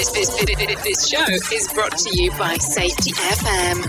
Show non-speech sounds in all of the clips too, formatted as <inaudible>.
This, this, this, show is brought to you by Safety FM.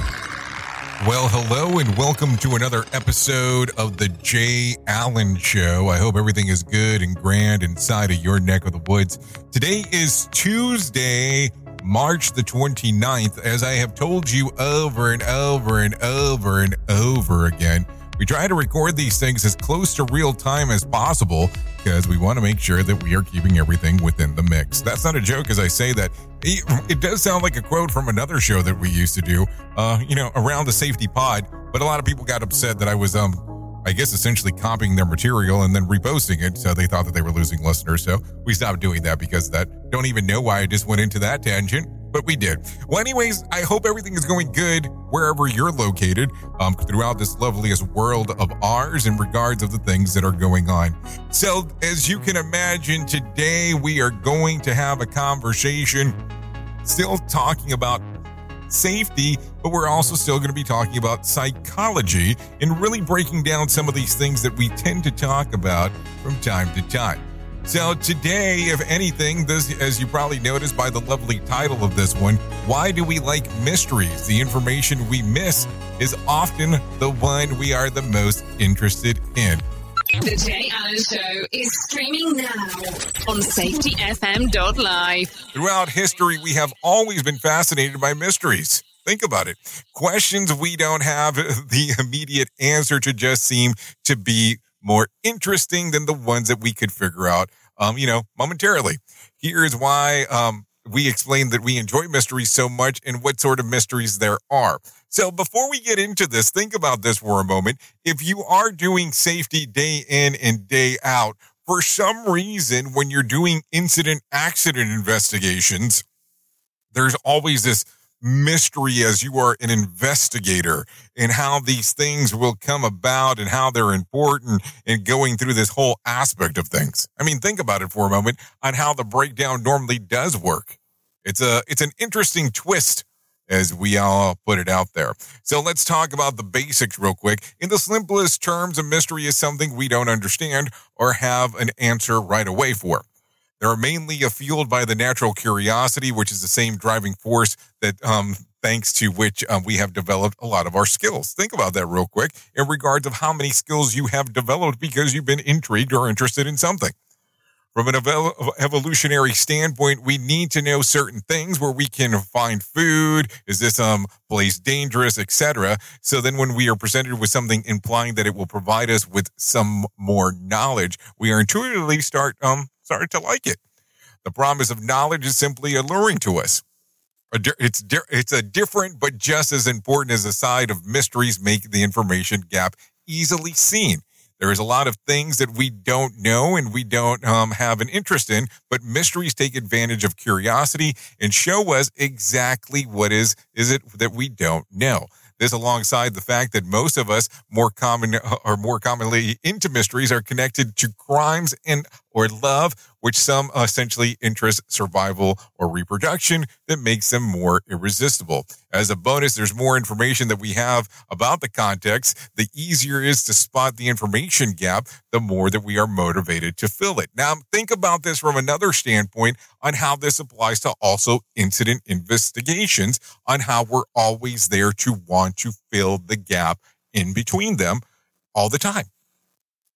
Well, hello and welcome to another episode of the Jay Allen Show. I hope everything is good and grand inside of your neck of the woods. Today is Tuesday, March the 29th. As I have told you over and over and over and over again, we try to record these things as close to real time as possible because we want to make sure that we are keeping everything within the mix. That's not a joke as I say that. It does sound like a quote from another show that we used to do, uh, you know, around the safety pod, but a lot of people got upset that I was, um, I guess, essentially copying their material and then reposting it. So they thought that they were losing listeners. So we stopped doing that because that. Don't even know why I just went into that tangent but we did. Well, anyways, I hope everything is going good wherever you're located um, throughout this loveliest world of ours in regards of the things that are going on. So, as you can imagine, today we are going to have a conversation still talking about safety, but we're also still going to be talking about psychology and really breaking down some of these things that we tend to talk about from time to time. So, today, if anything, this, as you probably noticed by the lovely title of this one, why do we like mysteries? The information we miss is often the one we are the most interested in. The Jay Allen Show is streaming now on safetyfm.live. Throughout history, we have always been fascinated by mysteries. Think about it. Questions we don't have <laughs> the immediate answer to just seem to be more interesting than the ones that we could figure out, um, you know, momentarily. Here's why um, we explain that we enjoy mysteries so much and what sort of mysteries there are. So before we get into this, think about this for a moment. If you are doing safety day in and day out, for some reason, when you're doing incident accident investigations, there's always this mystery as you are an investigator and how these things will come about and how they're important in going through this whole aspect of things. I mean, think about it for a moment on how the breakdown normally does work. It's a it's an interesting twist as we all put it out there. So let's talk about the basics real quick. In the simplest terms, a mystery is something we don't understand or have an answer right away for. They're mainly fueled by the natural curiosity, which is the same driving force that, um, thanks to which um, we have developed a lot of our skills. Think about that real quick in regards of how many skills you have developed because you've been intrigued or interested in something. From an evolutionary standpoint, we need to know certain things where we can find food. Is this um place dangerous, etc. So then, when we are presented with something implying that it will provide us with some more knowledge, we are intuitively start um started to like it. The promise of knowledge is simply alluring to us. It's, it's a different but just as important as a side of mysteries make the information gap easily seen. There is a lot of things that we don't know and we don't um, have an interest in, but mysteries take advantage of curiosity and show us exactly what is is it that we don't know. This alongside the fact that most of us more common or more commonly into mysteries are connected to crimes and or love, which some essentially interest survival or reproduction that makes them more irresistible. As a bonus, there's more information that we have about the context. The easier it is to spot the information gap, the more that we are motivated to fill it. Now, think about this from another standpoint on how this applies to also incident investigations, on how we're always there to want to fill the gap in between them all the time.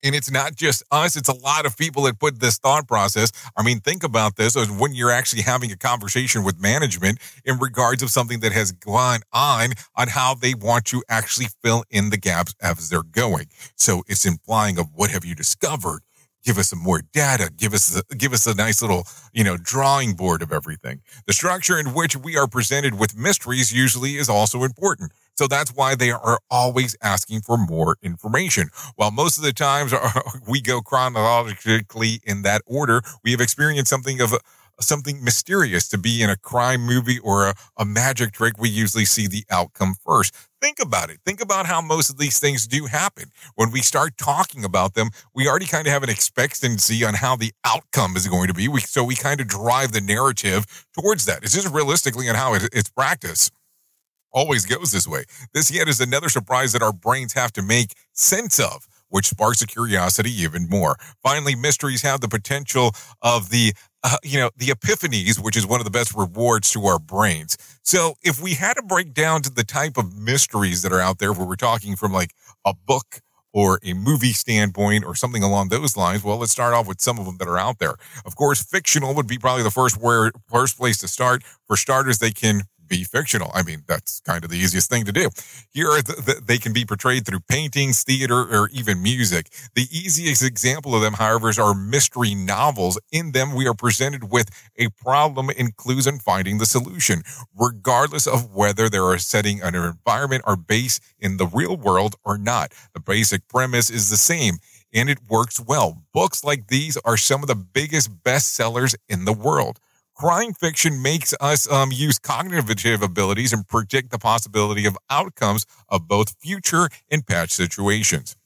And it's not just us, it's a lot of people that put this thought process. I mean, think about this as when you're actually having a conversation with management in regards of something that has gone on on how they want to actually fill in the gaps as they're going. So it's implying of what have you discovered? give us some more data give us a, give us a nice little you know drawing board of everything the structure in which we are presented with mysteries usually is also important so that's why they are always asking for more information. While most of the times <laughs> we go chronologically in that order, we have experienced something of something mysterious to be in a crime movie or a, a magic trick. We usually see the outcome first. Think about it. Think about how most of these things do happen. When we start talking about them, we already kind of have an expectancy on how the outcome is going to be. We, so we kind of drive the narrative towards that. It's just realistically on how it, it's practiced always goes this way. This yet is another surprise that our brains have to make sense of, which sparks a curiosity even more. Finally, mysteries have the potential of the uh, you know, the epiphanies, which is one of the best rewards to our brains. So if we had to break down to the type of mysteries that are out there, where we're talking from like a book or a movie standpoint or something along those lines, well, let's start off with some of them that are out there. Of course, fictional would be probably the first where first place to start. For starters, they can be fictional. I mean, that's kind of the easiest thing to do. Here, the, the, they can be portrayed through paintings, theater, or even music. The easiest example of them, however, is our mystery novels. In them, we are presented with a problem and clues in finding the solution, regardless of whether they are setting an environment or base in the real world or not. The basic premise is the same and it works well. Books like these are some of the biggest bestsellers in the world. Crime fiction makes us um, use cognitive abilities and predict the possibility of outcomes of both future and past situations.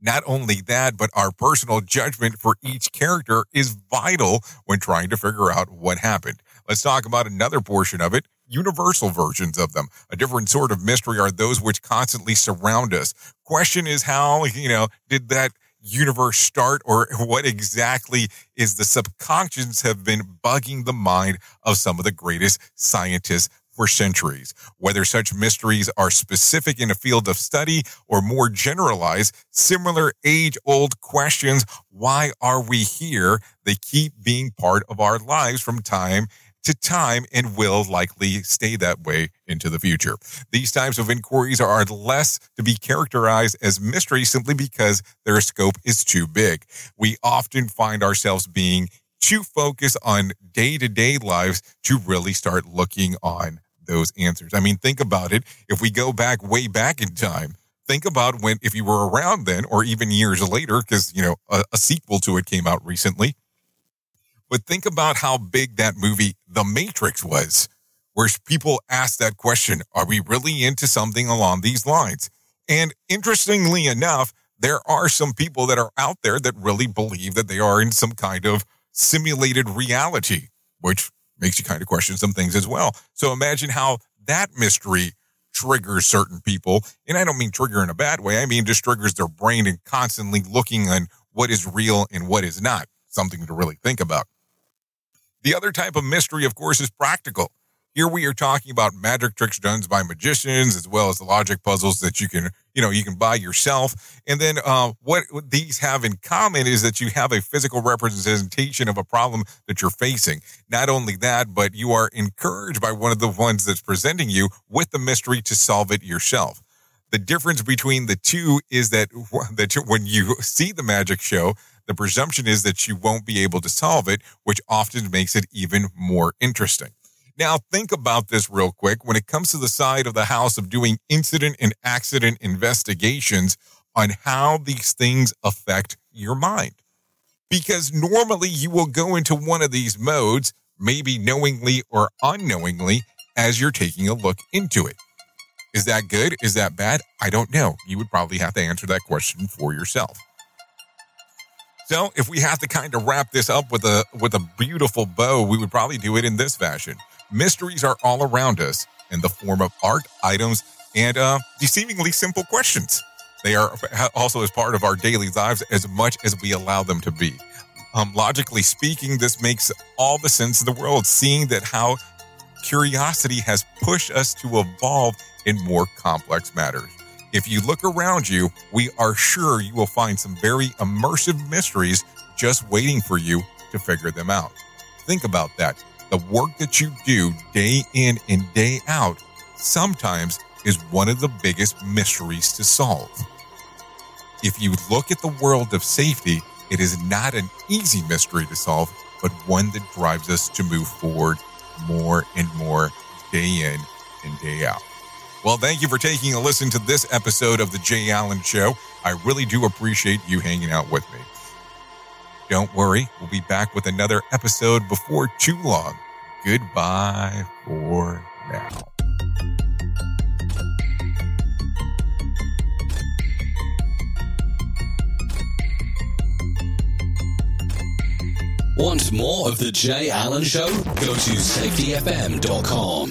Not only that, but our personal judgment for each character is vital when trying to figure out what happened. Let's talk about another portion of it universal versions of them. A different sort of mystery are those which constantly surround us. Question is how, you know, did that universe start or what exactly is the subconscious have been bugging the mind of some of the greatest scientists for centuries. Whether such mysteries are specific in a field of study or more generalized, similar age old questions, why are we here? They keep being part of our lives from time to time and will likely stay that way into the future. These types of inquiries are less to be characterized as mysteries simply because their scope is too big. We often find ourselves being too focused on day to day lives to really start looking on those answers. I mean, think about it. If we go back way back in time, think about when, if you were around then or even years later, because, you know, a, a sequel to it came out recently but think about how big that movie, The Matrix, was, where people ask that question Are we really into something along these lines? And interestingly enough, there are some people that are out there that really believe that they are in some kind of simulated reality, which makes you kind of question some things as well. So imagine how that mystery triggers certain people. And I don't mean trigger in a bad way. I mean just triggers their brain and constantly looking on what is real and what is not. Something to really think about. The other type of mystery, of course, is practical. Here we are talking about magic tricks done by magicians, as well as the logic puzzles that you can, you know, you can buy yourself. And then uh, what these have in common is that you have a physical representation of a problem that you're facing. Not only that, but you are encouraged by one of the ones that's presenting you with the mystery to solve it yourself. The difference between the two is that that when you see the magic show, the presumption is that you won't be able to solve it, which often makes it even more interesting. Now, think about this real quick when it comes to the side of the house of doing incident and accident investigations on how these things affect your mind. Because normally you will go into one of these modes, maybe knowingly or unknowingly, as you're taking a look into it. Is that good? Is that bad? I don't know. You would probably have to answer that question for yourself. So if we have to kind of wrap this up with a with a beautiful bow, we would probably do it in this fashion. Mysteries are all around us in the form of art, items, and uh, deceivingly simple questions. They are also as part of our daily lives as much as we allow them to be. Um, logically speaking, this makes all the sense in the world, seeing that how curiosity has pushed us to evolve in more complex matters. If you look around you, we are sure you will find some very immersive mysteries just waiting for you to figure them out. Think about that. The work that you do day in and day out sometimes is one of the biggest mysteries to solve. If you look at the world of safety, it is not an easy mystery to solve, but one that drives us to move forward more and more day in and day out. Well, thank you for taking a listen to this episode of The Jay Allen Show. I really do appreciate you hanging out with me. Don't worry, we'll be back with another episode before too long. Goodbye for now. Want more of The Jay Allen Show? Go to safetyfm.com.